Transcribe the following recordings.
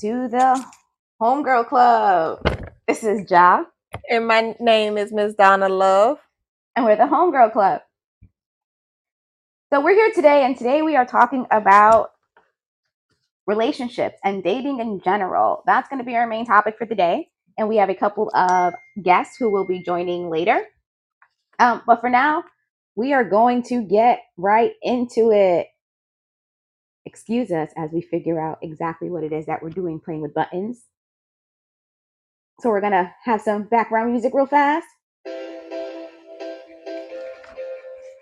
to the Homegirl Club. This is Ja, And my name is Miss Donna Love. and we're the Homegirl Club. So we're here today, and today we are talking about relationships and dating in general. That's going to be our main topic for the day. And we have a couple of guests who will be joining later. Um, but for now, we are going to get right into it. Excuse us as we figure out exactly what it is that we're doing, playing with buttons. So we're gonna have some background music real fast.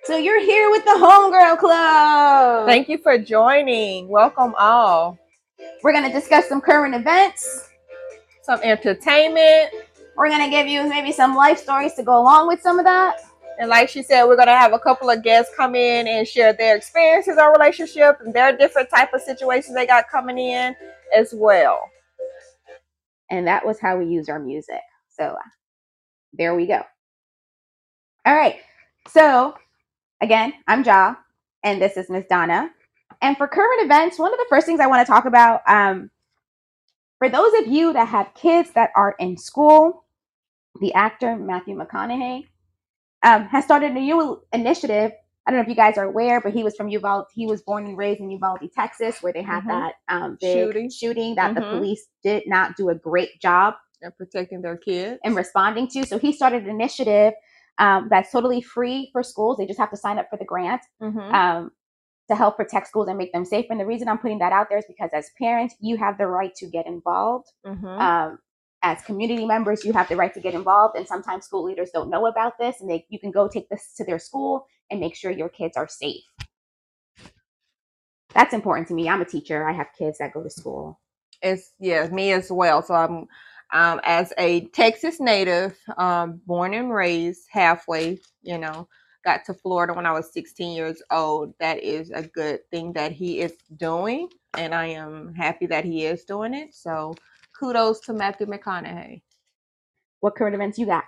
So you're here with the Homegirl Club. Thank you for joining. Welcome all. we're gonna discuss some current events. Some entertainment. We're gonna give you maybe some life stories to go along with some of that. And like she said, we're gonna have a couple of guests come in and share their experiences on relationship and their different type of situations they got coming in as well. And that was how we used our music. So there we go. All right. So again, I'm Ja, and this is Miss Donna. And for current events, one of the first things I want to talk about, um, for those of you that have kids that are in school, the actor Matthew McConaughey um, has started a new initiative. I don't know if you guys are aware, but he was from Uvalde. He was born and raised in Uvalde, Texas, where they had Mhm. that um, big Shooting. shooting that the Mhm. police did not do a great job And protecting their kids. and responding to. So he started an initiative um, that's totally free for schools. They just have to sign up for the grant Mhm. um, to help protect schools and make them safe. And the reason I'm putting that out there is because as parents, you have the right to get involved. Mhm. Um, as community members, you have the right to get involved. And sometimes school leaders don't know about this, and they you can go take this to their school and make sure your kids are safe. That's important to me. I'm a teacher. I have kids that go to school. It's yeah, me as well. So I'm um as a Texas native, um, born and raised halfway, you know, got to Florida when I was 16 years old. That is a good thing that he is doing, and I am happy that he is doing it. So kudos to Matthew McConaughey. What current events you got?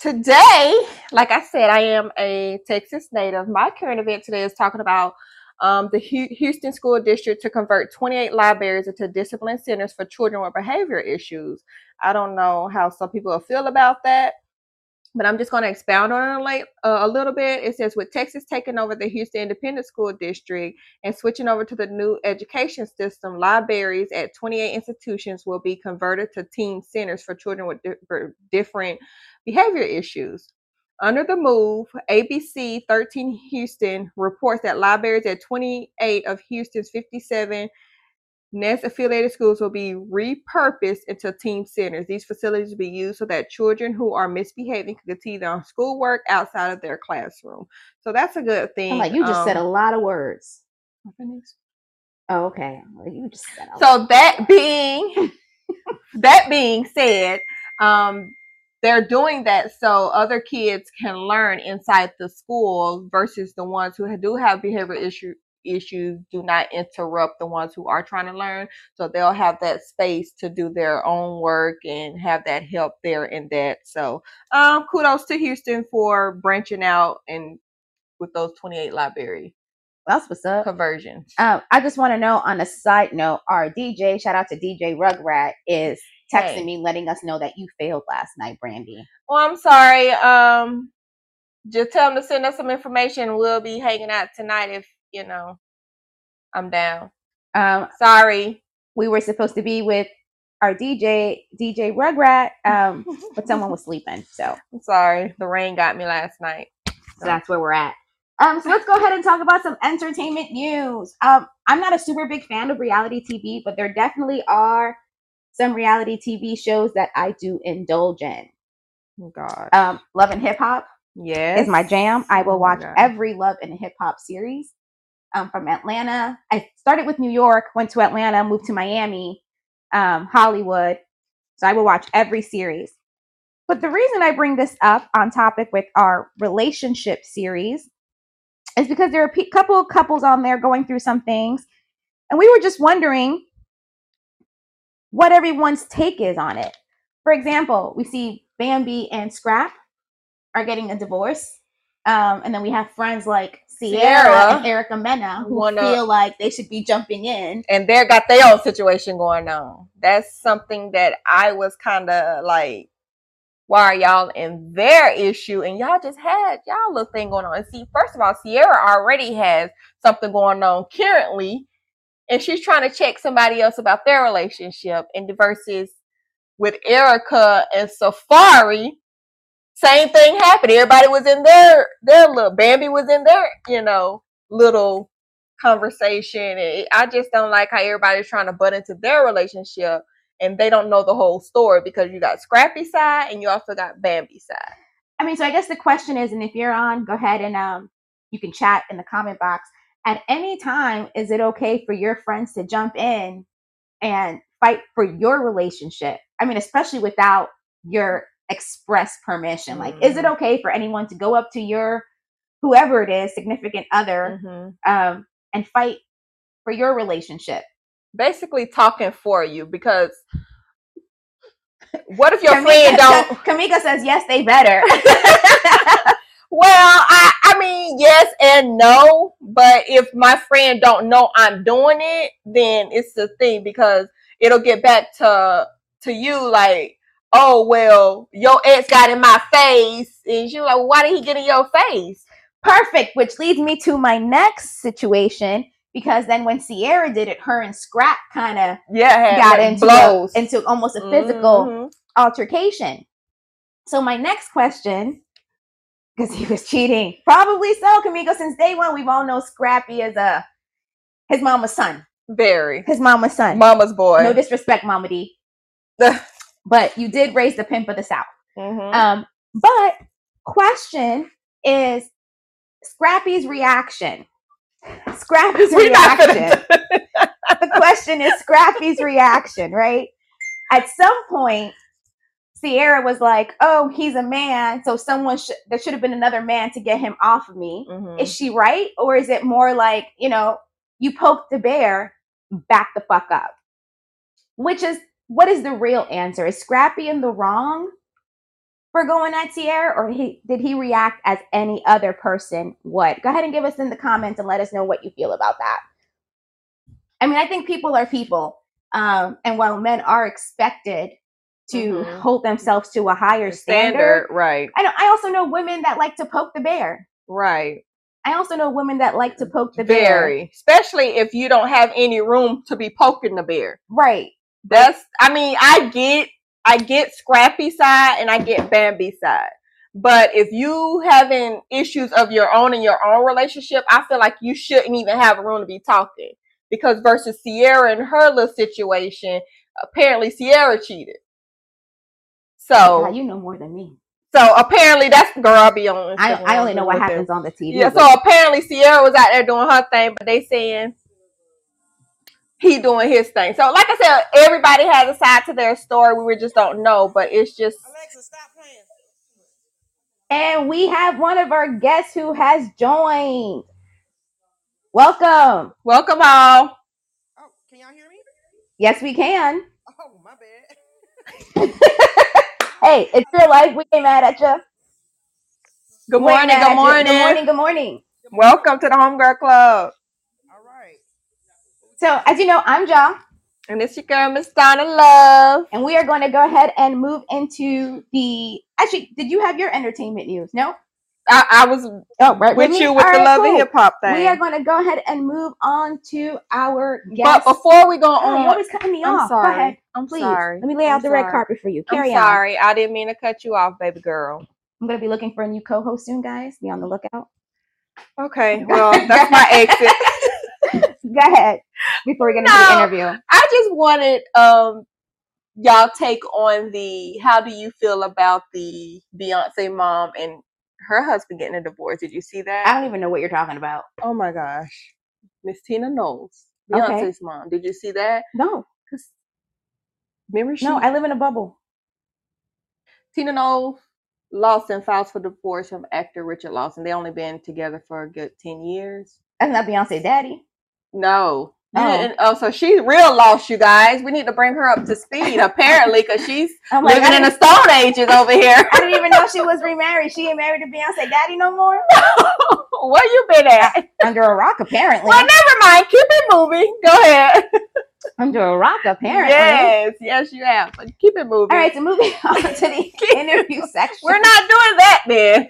Today, like I said, I am a Texas native. My current event today is talking about um, the Houston School District to convert 28 libraries into discipline centers for children with behavior issues. I don't know how some people feel about that, but I'm just going to expound on it a, uh, a little bit. It says with Texas taking over the Houston Independent School District and switching over to the new education system, libraries at 28 institutions will be converted to teen centers for children with di- different behavior issues. Under the move, ABC 13 Houston reports that libraries at 28 of Houston's 57 NES affiliated schools will be repurposed into team centers. These facilities will be used so that children who are misbehaving can continue their schoolwork outside of their classroom. So that's a good thing. I'm like, you just said a Um, lot of words. Oh, okay. Well, You just said lot. that being that being said, um, they're doing that so other kids can learn inside the school versus the ones who do have behavior issue issues do not interrupt the ones who are trying to learn so they'll have that space to do their own work and have that help there in that so um kudos to houston for branching out and with those 28 library That's what's up. Conversion. Um, I just want to know on a side note, our DJ, shout out to DJ Rugrat, is texting Hey. me letting us know that you failed last night, Brandy. Well, I'm sorry. Um, just tell them to send us some information. We'll be hanging out tonight if you know I'm down. Um, Sorry. we were supposed to be with our DJ, DJ Rugrat, um, but someone was sleeping, so I'm sorry. The rain got me last night. So that's where we're at. Um, so let's go ahead and talk about some entertainment news. Um, I'm not a super big fan of reality TV, but there definitely are some reality TV shows that I do indulge in. Oh, God. Um, Love and Hip Hop Yes. is my jam. I will Oh watch God. every Love and Hip Hop series. Um, from Atlanta, I started with New York, went to Atlanta, moved to Miami, um, Hollywood. So I will watch every series. But the reason I bring this up on topic with our relationship series is because there are a couple couples on there going through some things, and we were just wondering what everyone's take is on it. For example, we see Bambi and Scrap are getting a divorce. Um, and then we have friends like Sierra, Sierra and Erica Mena who wanna- feel like they should be jumping in. and they got their own situation going on. That's something that I was kind of like, why are y'all in their issue? And y'all just had y'all little thing going on. And see, first of all, Sierra already has something going on currently, and she's trying to check somebody else about their relationship. And versus with Erica and Safaree, same thing happened. Everybody was in their their little Bambi was in their, you know, little conversation. And I just don't like how everybody's trying to butt into their relationship and they don't know the whole story because you got Scrappy side and you also got Bambi side. I mean, so I guess the question is, and if you're on, go ahead and um, you can chat in the comment box. At any time, is it okay for your friends to jump in and fight for your relationship? I mean, especially without your express permission. Like, is it Mhm. okay for anyone to go up to your whoever it is, significant other, Mm-hmm. um, and fight for your relationship? Basically talking for you because what if your Kamika, friend don't Kamika says yes, they better. Well, I I mean yes and no, but if my friend don't know I'm doing it, then it's the thing because it'll get back to to you like, oh well, your ex got in my face, and you're like, why did he get in your face? Perfect, which leads me to my next situation because then when Sierra did it, her and Scrap kind of Yeah, got like, into blows a, into almost a physical Mhm. altercation. So my next question, because he was cheating, probably so, Kamika. Since day one, we've all known Scrappy as a his mama's son, very his mama's son. mama's boy. No disrespect, Momma Dee, but you did raise the pimp of the South. Mhm. Um, but question is Scrappy's reaction. Scrappy's We not reaction. the question is Scrappy's reaction, right? At some point, Sierra was like, "Oh, he's a man, so someone should there should have been another man to get him off of me." Mhm. Is she right, or is it more like you know, you poke the bear, back the fuck up? Which is what is the real answer? Is Scrappy in the wrong for going at Sierra, or he, did he react as any other person would? Go ahead and give us in the comments and let us know what you feel about that. I mean, I think people are people, um, and while men are expected to Mhm. hold themselves to a higher The standard, right, I know. I also know women that like to poke the bear. right. I also know women that like to poke the bear. Especially if you don't have any room to be poking the bear. Right. That's I mean, I get I get Scrappy side and I get Bambi side. But if you having issues of your own in your own relationship, I feel like you shouldn't even have room to be talking. Because versus Sierra and her little situation, apparently Sierra cheated. So God, you know more than me. so apparently that's girl I'll be on. I, I only know what with them. happens on the TV. Yeah, so apparently Sierra was out there doing her thing, but they saying he doing his thing. So like I said, everybody has a side to their story. We just don't know, but it's just Alexa, stop playing. and we have one of our guests who has joined. Welcome. welcome all. Oh, can y'all hear me? Yes, we can. Oh, my bad. Hey, it's your life. We ain't mad at you. Good morning, good morning. Good morning. Good morning. Welcome to the Homegirl Club. So, as you know, I'm Ja, And it's your girl, Miss Donna Love. and we are going to go ahead and move into the. Actually, did you have your entertainment news? No. I, I was Oh, right with me? you with All the right, love cool. and hip hop thing. We are going to go ahead and move on to our but guest. before we go Oh, you're on, always cutting me I'm off. sorry. Go ahead, I'm please. sorry. Let me lay out I'm the red carpet for you. I'm Carry on. sorry. I didn't mean to cut you off, baby girl. I'm going to be looking for a new co-host soon, guys. Be on the lookout. Okay, well, that's my exit. Go ahead before we get into No. the interview. I just wanted um y'all take on the how do you feel about the Beyonce mom and her husband getting a divorce? Did you see that? I don't even know what you're talking about. oh my gosh. Miss Tina Knowles, Okay. Beyonce's mom. Did you see that? No, Cause remember she no, I live in a bubble. Tina Knowles Lawson files for divorce from actor Richard Lawson. They only been together for a good ten years. That's not Beyonce daddy. No. Oh. oh, so she's real lost, you guys. We need to bring her up to speed, apparently, because she's living in the Stone Ages over here. I didn't even know she was remarried. She ain't married to Beyonce Daddy no more. Where you been at? Uh, under a rock, apparently. Well, never mind. Keep it moving. Go ahead. Under a rock, apparently. Yes, yes, you have. But keep it moving. All right, so moving on to the interview section. We're not doing that man.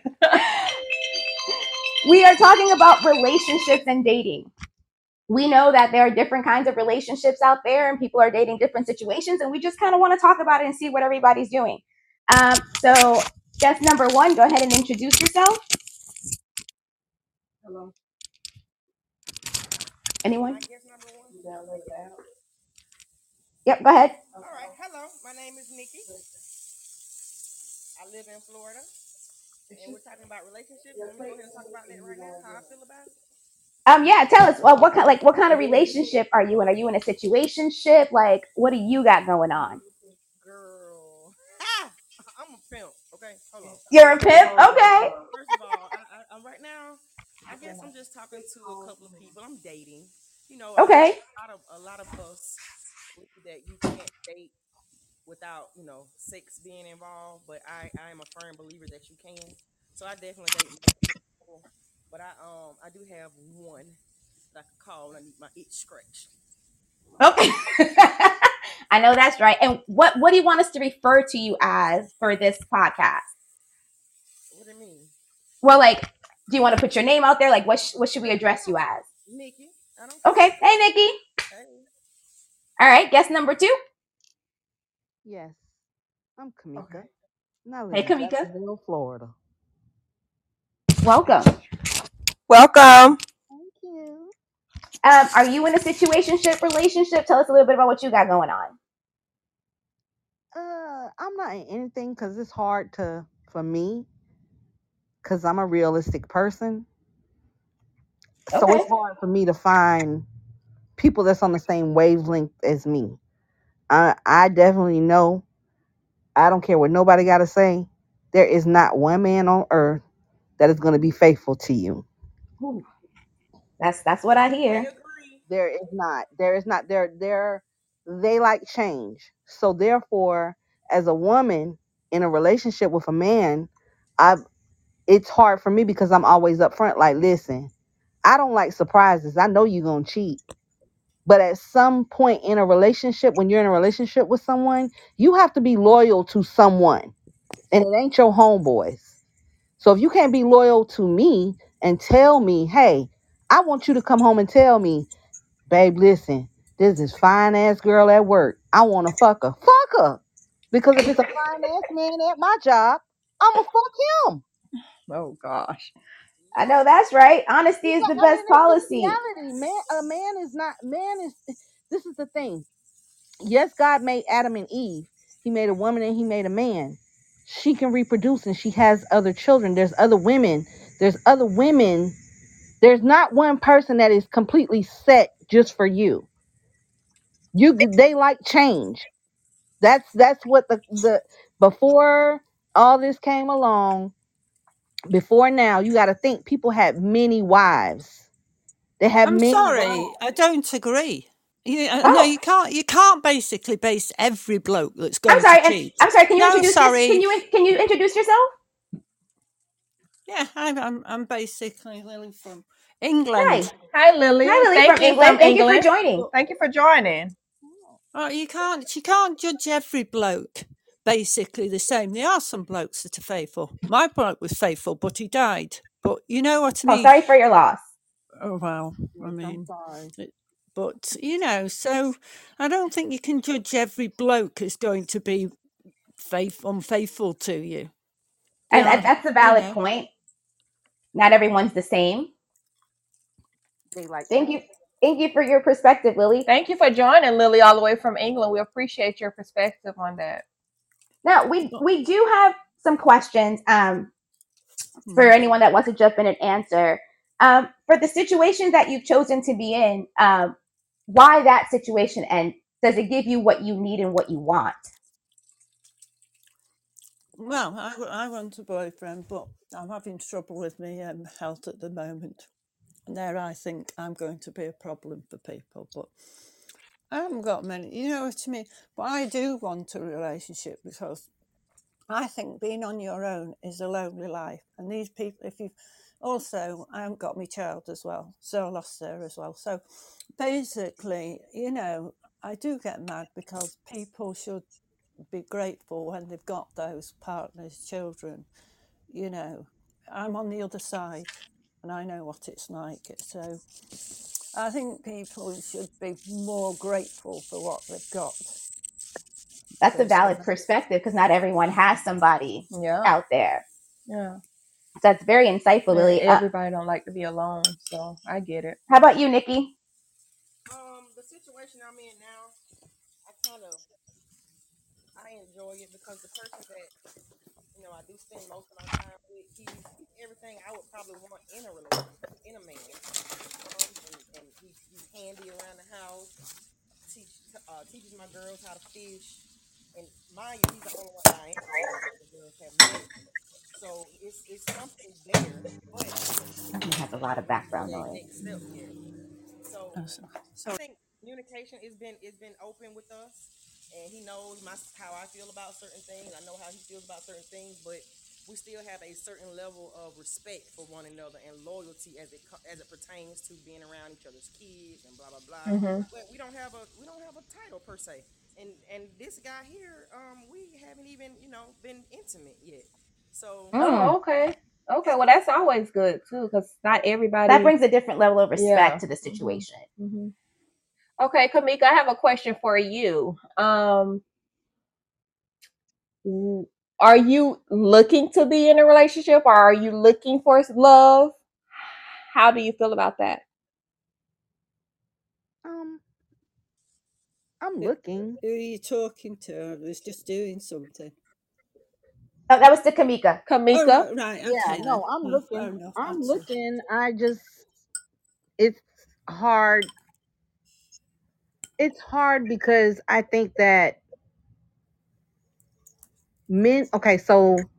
we are talking about relationships and dating. We know that there are different kinds of relationships out there, and people are dating different situations, and we just kind of want to talk about it and see what everybody's doing. Um, so, guest number one, go ahead and introduce yourself. Hello. Anyone? Guest number one. Yep, go ahead. All right. Hello. My name is Nikki. I live in Florida. And we're talking about relationships. Let me go ahead and talk about that right now. How I feel about it. Um, yeah, tell us. Well, what kind, like, what kind of relationship are you in? Are you in a situationship? Like, what do you got going on? Girl. Ah! I'm a pimp. Okay. Hold on. You're a pimp. Okay. First of all, I, I, I'm right now. I guess I'm just talking to a couple of people. I'm dating. You know. Okay. A lot of a lot of us that you can't date without you know sex being involved. But I I am a firm believer that you can. So I definitely date multiple people. But I um I do have one that I could call when I need my itch scratched. Okay. I know that's right. And what what do you want us to refer to you as for this podcast? What do you mean, Well, like, do you want to put your name out there? Like, what sh- what should we address you as? Nikki? I don't. Okay. Hey, Nikki. Hey. All right. Guess number two. Yes, I'm Kamika. And I live Hey, in Kamika. Jacksonville, Florida. Welcome. Welcome. Thank you. Um, are you in a situationship relationship? Tell us a little bit about what you got going on. Uh, I'm not in anything because it's hard to for me because I'm a realistic person. So Okay. it's hard for me to find people that's on the same wavelength as me. I I definitely know. I don't care what nobody got to say. There is not one man on earth that is going to be faithful to you. Ooh, that's that's what I I hear. agree. there is not there is not there there they like change. So therefore as a woman in a relationship with a man i it's hard for me because i'm always upfront like listen i don't like surprises. I know you're gonna cheat. But at some point in a relationship when you're in a relationship with someone you have to be loyal to someone. And it ain't your homeboys. So if you can't be loyal to me and tell me hey i want you to come home and tell me babe, listen, this is fine ass girl at work. I want to fuck her. Fuck her. Because if it's a fine ass man at my job, I'ma fuck him. Oh gosh. I know that's right. Honesty is the best policy. reality. Man, a man is not man is this is the thing. Yes, God made Adam and Eve. He made a woman and he made a man. She can reproduce and she has other children. There's other women. There's other women. There's not one person that is completely set just for you. You they like change. That's that's what the the before all this came along, before now, you got to think people had many wives. They had I'm many sorry, wives. I don't agree. You, uh, no, Oh, you can't. You can't basically base every bloke that's I'm going sorry. to and- cheat. I'm sorry. Can you No, introduce this? Can you can you introduce yourself? Yeah, I'm. I'm, I'm basically Lily from England. Hi, Lily. Hi, Lily Thank from you England. from Thank you for joining. Thank you for joining. Oh, oh you can't. You can't judge every bloke basically the same. There are some blokes that are faithful. My bloke was faithful, but he died. But you know what I Oh, mean. sorry for your loss. Oh well, I mean. it- But you know, so I don't think you can judge every bloke as going to be faith unfaithful to you. And, and are, that's a you valid know. point. Not everyone's the same. They like Thank change. you. Thank you for your perspective, Lily. Thank you for joining, Lily, all the way from England. We appreciate your perspective on that. Now we we do have some questions um, for mm, anyone that wants to jump in and answer. Um, for the situation that you've chosen to be in, um, why that situation and does it give you what you need and what you want? Well, I, I want a boyfriend, but I'm having trouble with my um, health at the moment. there I think I'm going to be a problem for people. But I haven't got many, you know what I mean? But I do want a relationship because I think being on your own is a lonely life. And these people, if you've also, I haven't got my child as well, so I lost her as well. So basically, you know, I do get mad because people should be grateful when they've got those partners, children. You know, I'm on the other side and I know what it's like. So I think people should be more grateful for what they've got. That's a valid perspective because not everyone has somebody Yeah. out there. Yeah. So that's very insightful, Yeah, Lily. Uh, Everybody don't like to be alone, so I get it. how about you, Nikki? Um, the situation I'm in now, I kind of I enjoy it because the person that you know I do spend most of my time with, he's everything I would probably want in a relationship, in a man. Um, and, and he's, he's handy around the house, teach uh, teaches my girls how to fish, and mind you, he's the only one I ain't. The girls have married. So it's it's something there, but He has a lot of background that noise. next step yet. So Oh, so- I think communication has been has been open with us, and he knows my how I feel about certain things. I know how he feels about certain things, but we still have a certain level of respect for one another and loyalty as it as it pertains to being around each other's kids and blah blah blah. Mm-hmm. But we don't have a we don't have a title per se. And and this guy here, um, we haven't even you know been intimate yet. So Mm. Oh, okay. Okay, well that's always good too, because not everybody. That brings a different level of respect Yeah. to the Mhm. situation. hmm Okay, Kamika, I have a question for you. Um, w- are you looking to be in a relationship, or are you looking for love? How do you feel about that? Um, I'm Yeah. looking. Who are you talking to? I was just doing something. Oh, that was to Kamika. Oh, Kamika? right, right, Yeah, okay no. I'm Oh, looking. enough. I'm That's it. looking. I just, it's hard. It's hard because I think that men. Okay, so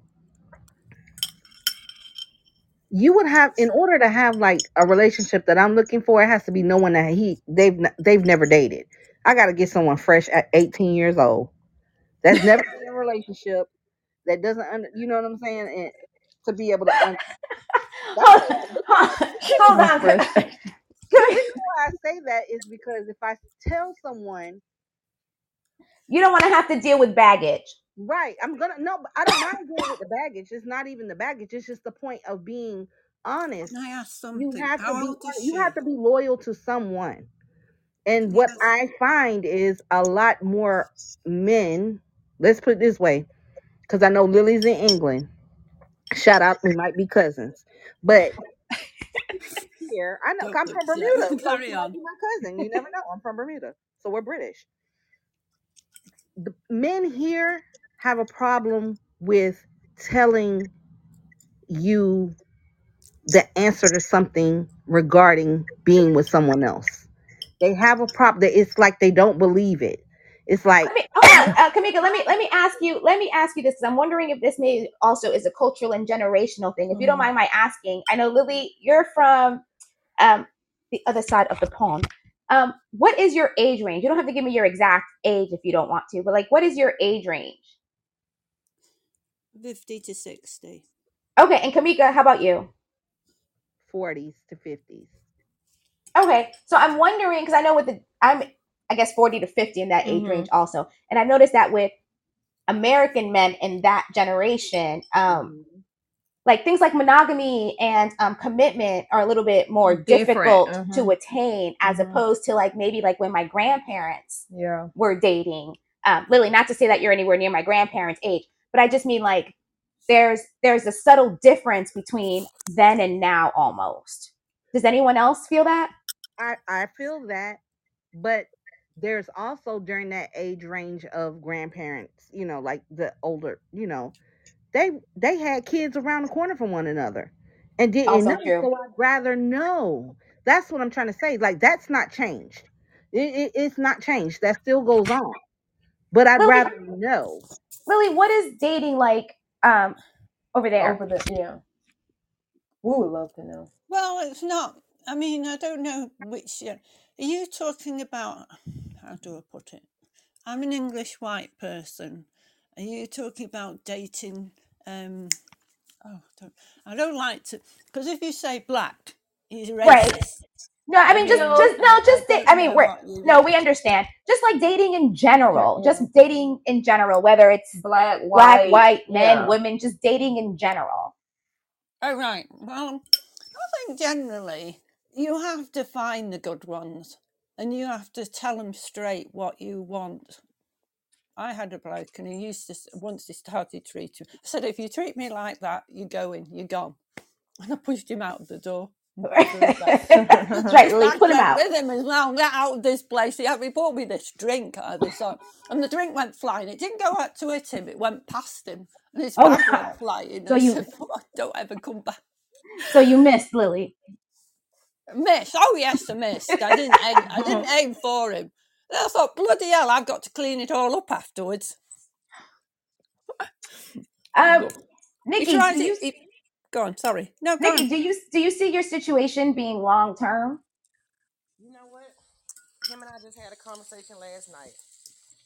you would have, in order to have like a relationship that I'm looking for, it has to be no one that he they've n- they've never dated. I got to get someone fresh at 18 years old that's never been in a relationship that doesn't under, you know what I'm saying, and to be able to. Un- hold, what I'm looking hold, hold on. Fresh. Kamika. The reason why I say that is because if I tell someone, You don't want to have to deal with baggage. right, I'm gonna no, I don't mind dealing with the baggage. It's not even the baggage. It's just the point of being honest. Can I ask You have to be old is honest. you have to be loyal to someone. And Can what? I find is a lot more men. Let's put it this way, because I know Lily's in England. Shout out, we might be cousins, but here I know. I'm from Bermuda, carry on. my cousin. You never know. I'm from Bermuda, so we're British. The men here have a problem with telling you the answer to something regarding being with someone else. They have a problem. that It's like they don't believe it. It's like Let me hold on, uh, Kamika. Let me let me ask you. Let me ask you this. I'm wondering if this may also is a cultural and generational thing. If you don't Mhm. mind my asking, I know Lily, you're from um, the other side of the pond. Um, what is your age range? You don't have to give me your exact age if you don't want to, but like, what is your age range? 50 to 60. Okay, and Kamika, how about you? 40s to 50s. Okay, so I'm wondering because I know with the I'm I guess 40 to 50 in that age Mhm. range also, and I've noticed that with American men in that generation, um, Mhm. Like things like monogamy and um, commitment are a little bit more Different, difficult to mhm. attain as Mhm. opposed to like maybe like when my grandparents Yeah. were dating. Um, Lily, not to say that you're anywhere near my grandparents' age, but I just mean like there's there's a subtle difference between then and now almost. Does anyone else feel that? I I feel that, but there's also during that age range of grandparents, you know, like the older, you know, they they had kids around the corner from one another and didn't Also know. true. So I'd rather know. That's what I'm trying to say. Like that's not changed. It, it, it's not changed. That still goes on. But I'd Lily, rather know. Lily, what is dating like um over there? Over the yeah. We would love to know. Well, it's not I mean, I don't know which. Uh, are you talking about? How do I put it? I'm an English white person. Are you talking about dating? Um, oh, I don't, I don't like to because if you say black, he's Right. racist. No, I I mean just mean, just no, just da- I mean we're no, we understand. Just like dating in general, yeah. just dating in general, whether it's Black, black, white, white, men, yeah. women, just dating in general. Oh right. Well, I think generally you have to find the good ones, and you have to tell them straight what you want. I had a bloke, and he used to once he started treating. I said, "If you treat me like that, you go in, you're gone." And I pushed him out of the door. and threw him back. That's right, Lily. I Put him out. with him as well. Get out of this place. He, had, he bought me this drink either so, and the drink went flying. It didn't go out to hit him. It went past him, and his Oh bag wow. went flying. So you said, "Don't ever come back." so you missed Lily. Miss. Oh yes, I missed. I didn't aim. I didn't aim for him. And I thought, bloody hell, I've got to clean it all up afterwards. Um, Nikki, do to. you He, go on. Sorry. No, go Nikki, on. do you do you see your situation being long term? You know what? Him and I just had a conversation last night,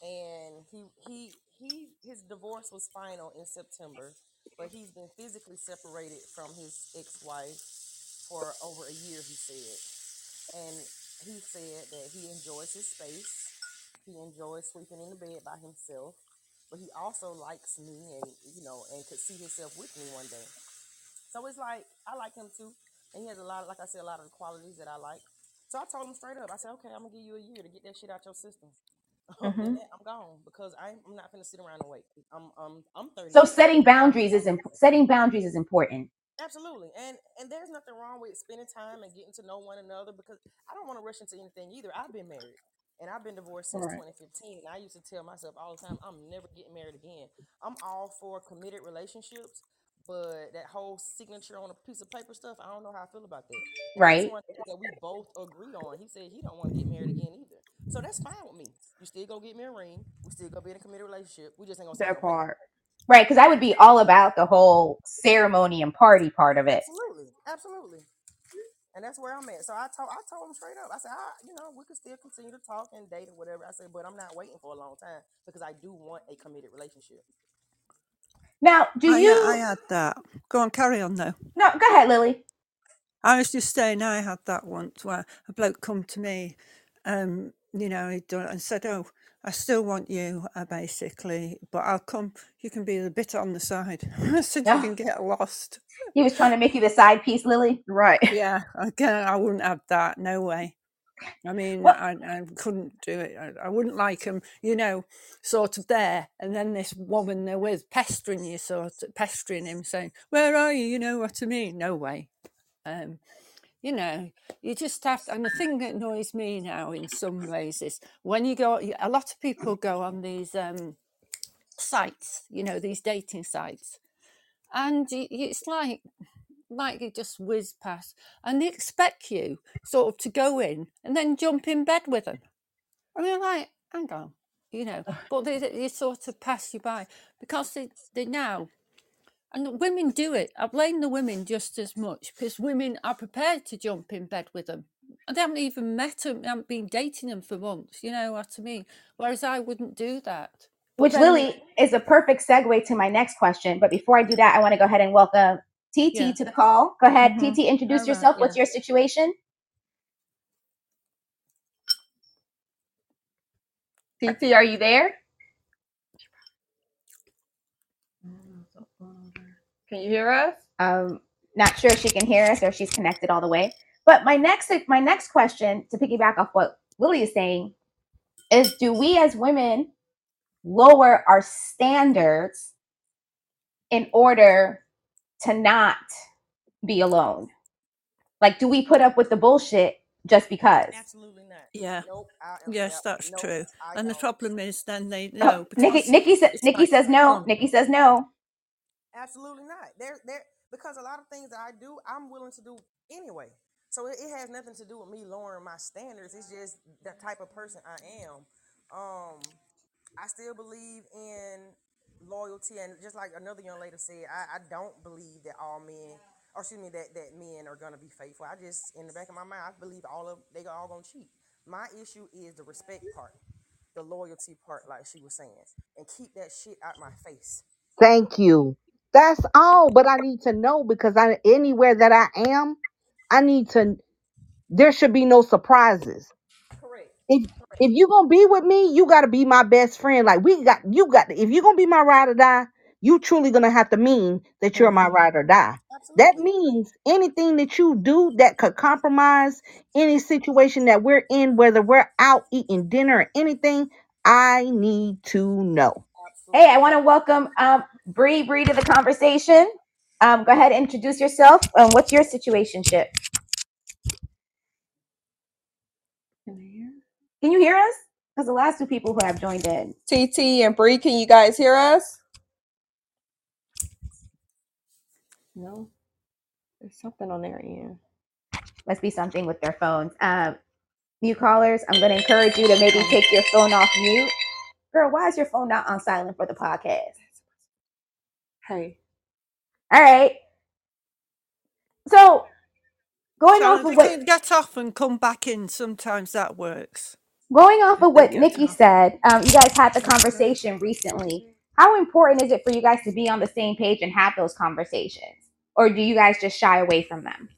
and he he he his divorce was final in September, but he's been physically separated from his ex-wife for over a year. He said, and he said that he enjoys his space. He enjoys sleeping in the bed by himself, but he also likes me, and you know, and could see himself with me one day. So it's like I like him too, and he has a lot, of, like I said, a lot of the qualities that I like. So I told him straight up. I said, okay, I'm gonna give you a year to get that shit out your system. hmm I'm gone because I'm, I'm not gonna sit around and wait. I'm I'm I'm 30 So setting boundaries is imp- setting boundaries is important. Absolutely, and and there's nothing wrong with spending time and getting to know one another because I don't want to rush into anything either. I've been married and I've been divorced since Right. 2015, and I used to tell myself all the time, I'm never getting married again. I'm all for committed relationships, but that whole signature on a piece of paper stuff, I don't know how I feel about that. And that's Right. one thing that we both agree on. He said he don't want to get married again either, so that's fine with me. You still go get me a ring. We still go be in a committed relationship. We just ain't gonna That no paper. part. Right, because I would be all about the whole ceremony and party part of it. Absolutely, absolutely. And that's where I'm at. So I told I told him straight up. I said, I, you know, we could still continue to talk and date or whatever. I said, but I'm not waiting for a long time because I do want a committed relationship. Now, do I, I you? had that. Go on, carry on though. No, go ahead, Lily. I was just saying I had that once where a bloke come to me, um, you know, he'd done it and said, "Oh, I still want you, uh, basically, but I'll come. You can be a bit on the side." I said, "You can get lost." he was trying to make you the side piece, Lily. Right. Yeah, again, I wouldn't have that. No way. I mean, I, I couldn't do it. I, I wouldn't like him, you know, sort of there, and then this woman they're with pestering you, sort of pestering him, saying, "Where are you?" You know what I mean? No way. Um, you know, you just have to, and the thing that annoys me now in some ways is when you go, a lot of people go on these um, sites, you know, these dating sites, and y- y- it's like, like you just whiz past, and they expect you sort of to go in and then jump in bed with them. And you're like, hang on, you know, but they, they sort of pass you by because they, they now and the women do it. I blame the women just as much because women are prepared to jump in bed with them. And they haven't even met them, they haven't been dating them for months, you know what I mean? Whereas I wouldn't do that. But Which then, Lily is a perfect segue to my next question. But before I do that, I want to go ahead and welcome TT yeah. to the call. Go ahead, hmm TT. Introduce All right, yourself. yeah. What's your situation? TT, are you there? Can you hear us? Um, not sure if she can hear us or she's connected all the way. But my next my next question to piggyback off what Lily is saying is do we as women lower our standards in order to not be alone? Like do we put up with the bullshit just because? Absolutely not. Yeah. Nope. Yes, that's Nope. true. I And the don't. problem is then they Oh, Nikki Nikki says Nikki says no. Nikki says no. Absolutely not. There, there, because a lot of things that I do, I'm willing to do anyway. So it, it has nothing to do with me lowering my standards. It's just the type of person I am. Um, I still believe in loyalty, and just like another young lady said, I, I don't believe that all men or excuse me, that that men are gonna be faithful. I just in the back of my mind, I believe all of they all gonna cheat. My issue is the respect part, the loyalty part, like she was saying, and keep that shit out my face. Thank you. That's all. But I need to know because I anywhere that I am, I need to. There should be no surprises. Correct. If Correct. if you gonna be with me, you gotta be my best friend. Like we got, you got. If you're gonna be my ride or die, you truly gonna have to mean that you're my Mhm. ride or die. That Absolutely. means anything that you do that could compromise any situation that we're in, whether we're out eating dinner or anything, I need to know. Hey, I Absolutely. want to welcome um, Bree Bree to the conversation. Um, go ahead and introduce yourself. Um, what's your situationship? Can you hear us? Because the last two people who have joined in. TT and Bree, can you guys hear us? No. There's something on their end. Must be something with their phones. Um, new callers, I'm going to encourage you to maybe take your phone off mute. Girl, why is your phone not on silent for the podcast? Hey. All right. So, going So off of what get off and come back in, sometimes that works. going off of what Nikki off. said, um, you guys had the conversation recently. How important is it for you guys to be on the same page and have those conversations? Or do you guys just shy away from them?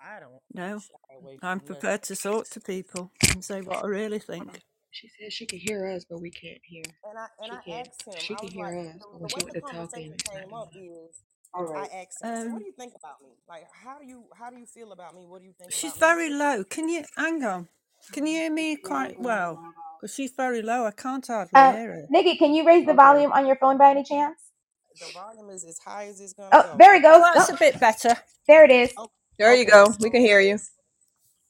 I don't No, shy away I'm prepared to talk to people and say what I really think. She said she could hear us, but we can't hear. And I and She I can. asked him. She I can was hear like, us, the, but the when she way went the to talking, conversation it's not came up going. is All I right. asked him. I said, "What Um, do you think about me? Like, how do you how do you feel about me? What do you think she's about me?" very low. Can you hang on? Can you hear me quite well? Because she's very low. I can't hardly Uh, hear her. Nikki, can you raise the Okay. volume on your phone by any chance? The volume is as high as it's gonna Oh, go. there we go. Oh, that's Oh, a bit better. there it is. Oh, There you okay. go. We can hear you.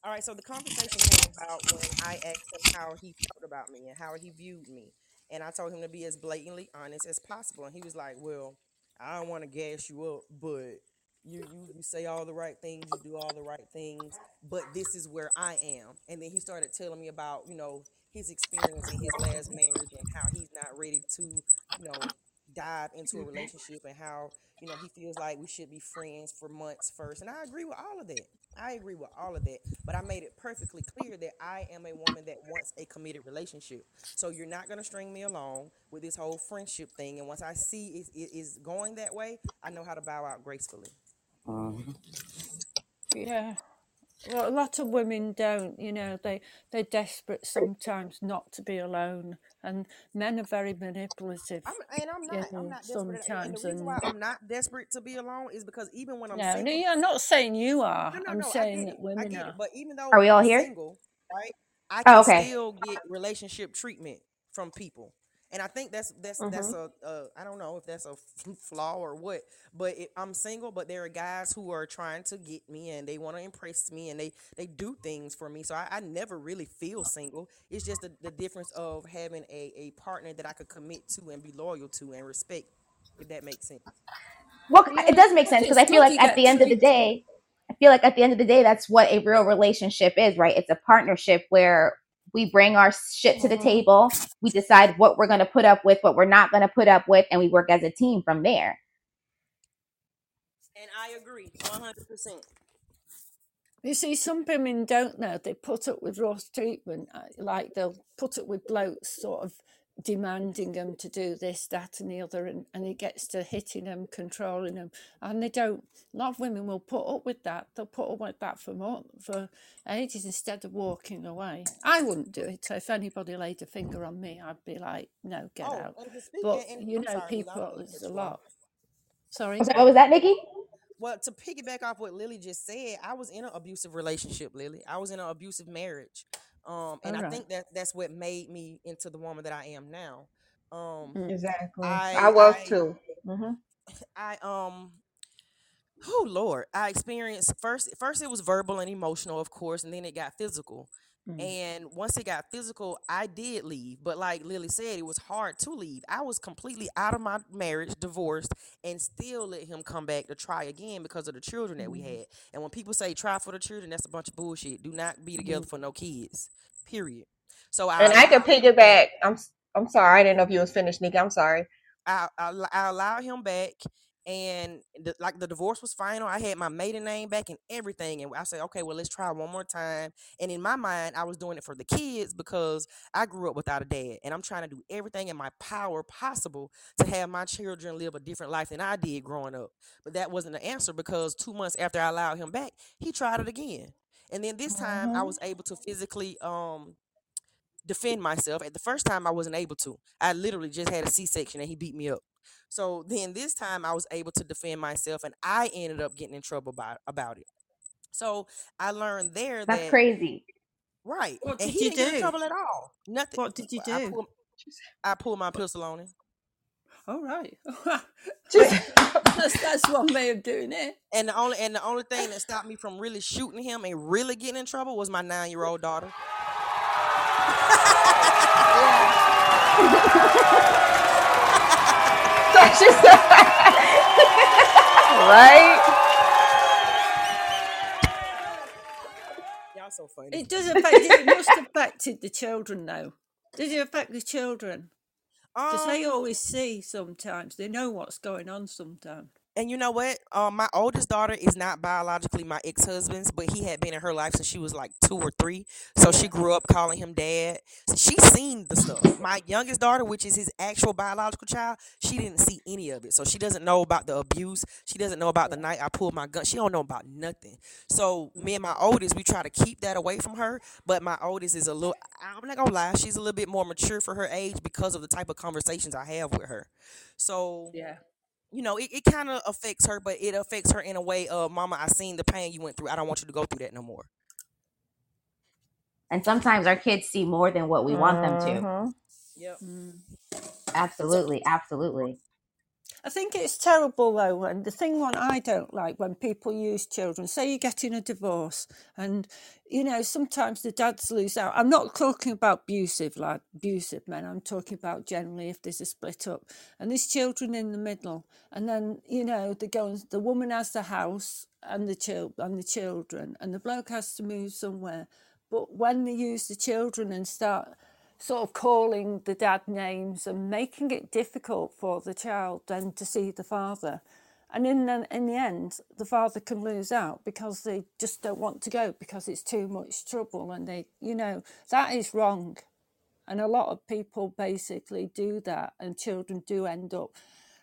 All right. So the conversation came about when I asked him how he felt about me and how he viewed me, and I told him to be as blatantly honest as possible. And he was like, "Well, I don't want to gas you up, but you, you you say all the right things, you do all the right things, but this is where I am." And then he started telling me about you know his experience in his last marriage and how he's not ready to you know dive into a relationship and how you know he feels like we should be friends for months first. And I agree with all of that. I agree with all of that. But I made it perfectly clear that I am a woman that wants a committed relationship. So you're not gonna string me along with this whole friendship thing. And once I see it, it is going that way, I know how to bow out gracefully. Mm-hmm. Yeah. Well, a lot of women don't, you know, they, they're desperate sometimes not to be alone. And men are very manipulative, I'm, and I'm you not. I'm know, not desperate. And, and the sometimes. reason And why I'm not desperate to be alone is because even when I'm no, no, single, I'm not saying you are. No, no, I'm no. I saying get that. I women get it. are. But even though Are we all I'm here? single, right, I Oh, can okay. still get relationship treatment from people, and I think that's that's that's Mm-hmm. a, a I don't know if that's a flaw or what, but it, I'm single, but there are guys who are trying to get me and they want to impress me and they they do things for me, so I, I never really feel single. It's just the, the difference of having a a partner that I could commit to and be loyal to and respect, if that makes sense. Well, Yeah, it does make sense because I feel like at the end of the day, I feel like at the end of the day, that's what a real relationship is, right? It's a partnership where we bring our shit to the table, we decide what we're going to put up with, what we're not going to put up with, and we work as a team from there. And I agree, 100. percent You see, some women don't know. They put up with rough treatment. uh, Like they'll put up with blokes sort of demanding them to do this, that, and the other, and, and it gets to hitting them, controlling them. And they don't. A lot of women will put up with that. They'll put up with that for more, for ages instead of walking away. I wouldn't do it. So if anybody laid a finger on me, I'd be like, no, get Oh, out. and to speak, But and, and you I'm know, sorry, people, don't mean to there's a lot. Sorry. I'm sorry, what was that, Nikki? Well, to piggyback off what Lily just said, I was in an abusive relationship, Lily. I was in an abusive marriage. Um, and I think that that's what made me into the woman that I am now. Um, Mm. Exactly. I I was I too. hmm I um oh Lord, I experienced first first it was verbal and emotional, of course, and then it got physical. Mm. And once it got physical, I did leave. But like Lily said, it was hard to leave. I was completely out of my marriage, divorced, and still let him come back to try again because of the children that we had. And when people say try for the children, that's a bunch of bullshit. Do not be together for no kids. Period. So I And I can allowed him back. piggyback. I'm I'm sorry. I didn't know if you was finished, Nikki. I'm sorry. I, I I allowed him back, and the, like the divorce was final. I had my maiden name back and everything, and I said, okay, well, let's try one more time. And in my mind, I was doing it for the kids because I grew up without a dad, and I'm trying to do everything in my power possible to have my children live a different life than I did growing up. But that wasn't the answer because two months after I allowed him back, he tried it again. And then this time, I Mhm. was able to physically um defend myself. At the first time, I wasn't able to. I literally just had a C section and he beat me up. So then this time, I was able to defend myself, and I ended up getting in trouble about about it. So I learned there That's that crazy. right, What and did he you didn't get in trouble at all. Nothing. What did you I pulled, I pulled my pistol on him. All right. Just- that's, that's one way of doing it. And the only and the only thing that stopped me from really shooting him and really getting in trouble was my nine year old daughter. That's just right. Y'all so funny. It does affect. It must have affected the children, though. Did it affect the children? Because they Um, always see sometimes. They know what's going on sometimes. And you know what? Um, my oldest daughter is not biologically my ex husband's, but he had been in her life since she was like two or three. So she grew up calling him dad. So she's seen the stuff. My youngest daughter, which is his actual biological child, she didn't see any of it. So she doesn't know about the abuse. She doesn't know about the night I pulled my gun. She don't know about nothing. So me and my oldest, we try to keep that away from her. But my oldest is a little. I'm not gonna lie, she's a little bit more mature for her age because of the type of conversations I have with her. So Yeah. You know, it, it kind of affects her, but it affects her in a way of, Mama, I seen the pain you went through. I don't want you to go through that no more. And sometimes our kids see more than what we want them to. Mhm. Yep. Mm. Absolutely, absolutely. I think it's terrible though, and the thing one I don't like when people use children. Say you're getting a divorce, and you know sometimes the dads lose out. I'm not talking about abusive lad, abusive men. I'm talking about generally if there's a split up, and there's children in the middle, and then you know the go. The woman has the house and the child and the children, and the bloke has to move somewhere. But when they use the children and start sort of calling the dad names and making it difficult for the child then to see the father. And in the, in the end, the father can lose out because they just don't want to go because it's too much trouble. And they, you know, that is wrong. And a lot of people basically do that, and children do end up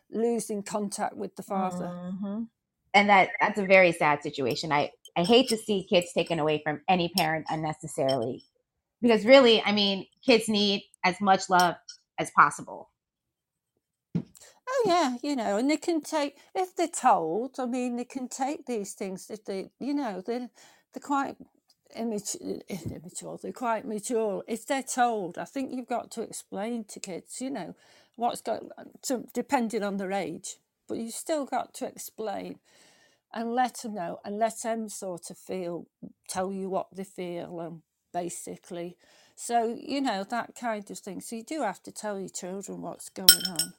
losing contact with the father. Mhm. And that that's a very sad situation. I I hate to see kids taken away from any parent unnecessarily. Because really, I mean, kids need as much love as possible. Oh yeah, you know, and they can take if they're told. I mean, they can take these things if they, you know, they're they're quite immature. immature they're quite mature if they're told. I think you've got to explain to kids, you know, what's going to depending on their age, but you've still got to explain and let them know and let them sort of feel, tell you what they feel, and basically. So you know that kind of thing. So you do have to tell your children what's going on.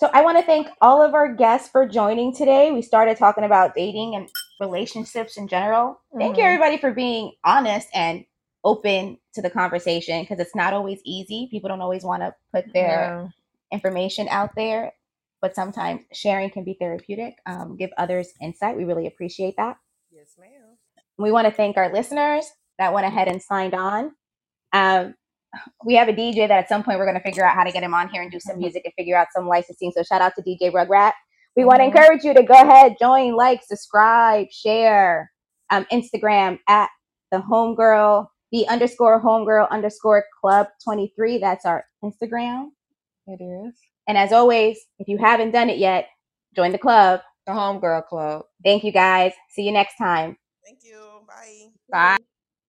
So I want to thank all of our guests for joining today. We started talking about dating and relationships in general. Thank you Mhm. everybody for being honest and open to the conversation because it's not always easy. People don't always want to put their No. information out there, but sometimes sharing can be therapeutic. Um, give others insight. We really appreciate that. Yes, ma'am. We want to thank our listeners that went ahead and signed on. Um, we have a DJ that at some point we're going to figure out how to get him on here and do some music and figure out some licensing. So shout out to DJ Rugrat. We want to Mhm. encourage you to go ahead, join, like, subscribe, share. Um, Instagram at the homegirl, the underscore homegirl underscore club 23. That's our Instagram. It is And as always, if you haven't done it yet, join the club. the homegirl club. Thank you guys. See you next time. Thank you. Bye. Bye.